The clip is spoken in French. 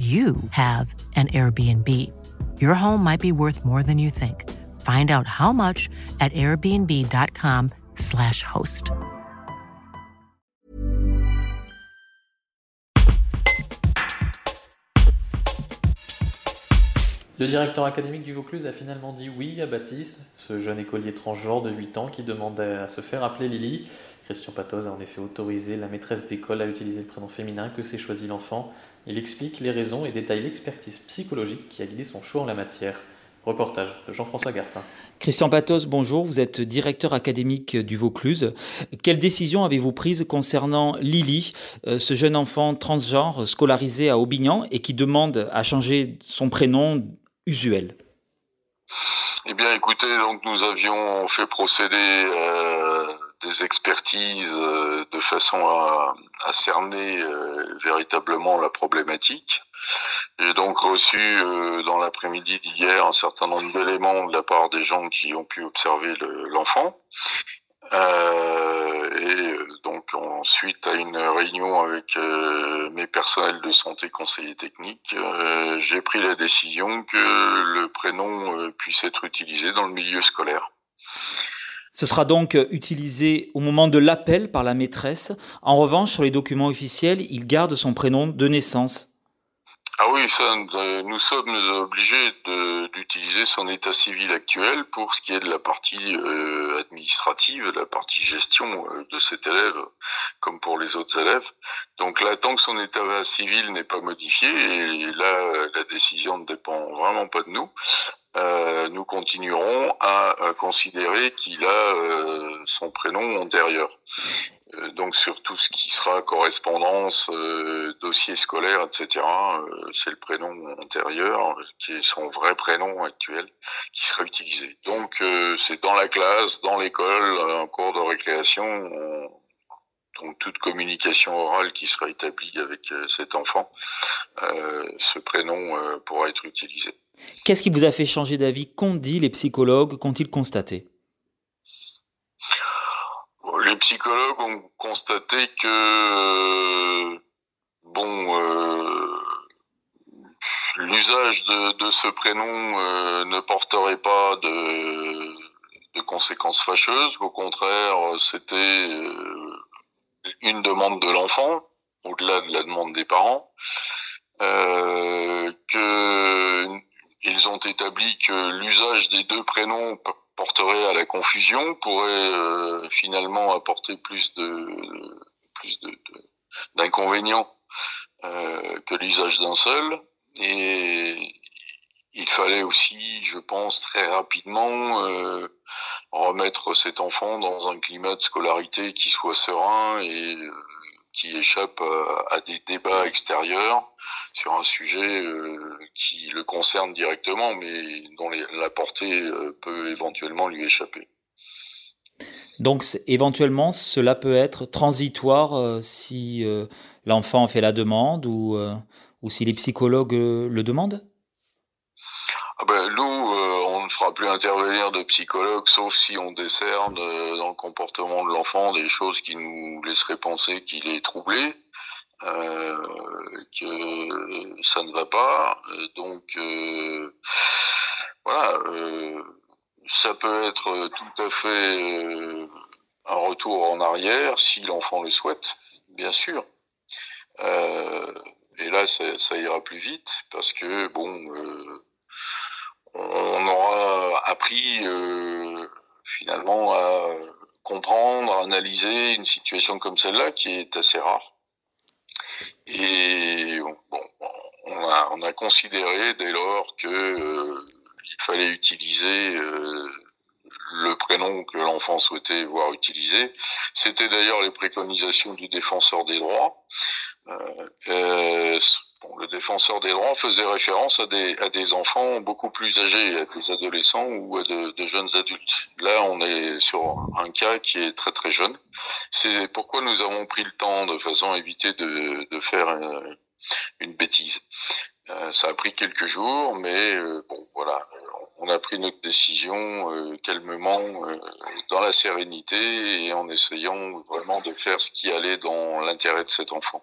you have an Airbnb. Your home might be worth more than you think. Find out how much at airbnb.com/slash host. Le directeur académique du Vaucluse a finalement dit oui à Baptiste, ce jeune écolier transgenre de 8 ans qui demandait à se faire appeler Lily. Christian Patoz a en effet autorisé la maîtresse d'école à utiliser le prénom féminin que s'est choisi l'enfant. Il explique les raisons et détaille l'expertise psychologique qui a guidé son choix en la matière. Reportage de Jean-François Garcin. Christian Patos, bonjour. Vous êtes directeur académique du Vaucluse. Quelle décision avez-vous prise concernant Lily, euh, ce jeune enfant transgenre scolarisé à Aubignan et qui demande à changer son prénom usuel? Eh bien, écoutez, donc nous avions fait procéder euh, des expertises euh, de façon à, à cerner euh, véritablement la problématique. J'ai donc reçu euh, dans l'après-midi d'hier un certain nombre d'éléments de la part des gens qui ont pu observer l'enfant. Et donc ensuite à une réunion avec mes personnels de santé conseillers techniques, j'ai pris la décision que le prénom puisse être utilisé dans le milieu scolaire. Ce sera donc utilisé au moment de l'appel par la maîtresse. En revanche, sur les documents officiels, il garde son prénom de naissance. Ah oui, ça, nous sommes obligés d'utiliser son état civil actuel pour ce qui est de la partie euh, administrative, la partie gestion euh, de cet élève, comme pour les autres élèves. Donc là, tant que son état civil n'est pas modifié, et là, la décision ne dépend vraiment pas de nous, euh, nous continuerons à, considérer qu'il a euh, son prénom antérieur. Euh, donc sur tout ce qui sera correspondance, dossier scolaire, etc., c'est le prénom antérieur qui est son vrai prénom actuel qui sera utilisé. Donc c'est dans la classe, dans l'école, en cours de récréation, donc toute communication orale qui sera établie avec cet enfant, ce prénom pourra être utilisé. Qu'est-ce qui vous a fait changer d'avis Qu'ont dit les psychologues Qu'ont-ils constaté? Les psychologues ont constaté que bon, euh, l'usage de, ce prénom euh, ne porterait pas de, conséquences fâcheuses. Au contraire, c'était euh, une demande de l'enfant, au-delà de la demande des parents. que ils ont établi que l'usage des deux prénoms porterait à la confusion, pourrait euh, finalement apporter plus de plus de, d'inconvénients euh, que l'usage d'un seul. Et il fallait aussi, je pense, très rapidement euh, remettre cet enfant dans un climat de scolarité qui soit serein et qui échappe à, des débats extérieurs sur un sujet euh, qui le concerne directement, mais dont la portée euh, peut éventuellement lui échapper. Donc éventuellement, cela peut être transitoire euh, si l'enfant fait la demande ou si les psychologues le demandent? Ah ben, nous, euh, on ne fera plus intervenir de psychologue, sauf si on décerne euh, dans le comportement de l'enfant des choses qui nous laisseraient penser qu'il est troublé, euh, que ça ne va pas. Donc, voilà, ça peut être tout à fait un retour en arrière si l'enfant le souhaite, bien sûr. et là, ça, ira plus vite parce que, bon on aura appris euh, finalement à comprendre, à analyser une situation comme celle-là qui est assez rare. Et bon, on, a, considéré dès lors que euh, fallait utiliser euh, le prénom que l'enfant souhaitait voir utilisé. C'était d'ailleurs les préconisations du défenseur des droits. Le défenseur des droits faisait référence à des, à des enfants beaucoup plus âgés, à des adolescents ou à de, de, jeunes adultes. Là, on est sur un cas qui est très très jeune. C'est pourquoi nous avons pris le temps de façon à éviter de, de faire une, une bêtise. Euh, ça a pris quelques jours, mais euh, bon, voilà, on a pris notre décision euh, calmement, euh, dans la sérénité et en essayant vraiment de faire ce qui allait dans l'intérêt de cet enfant.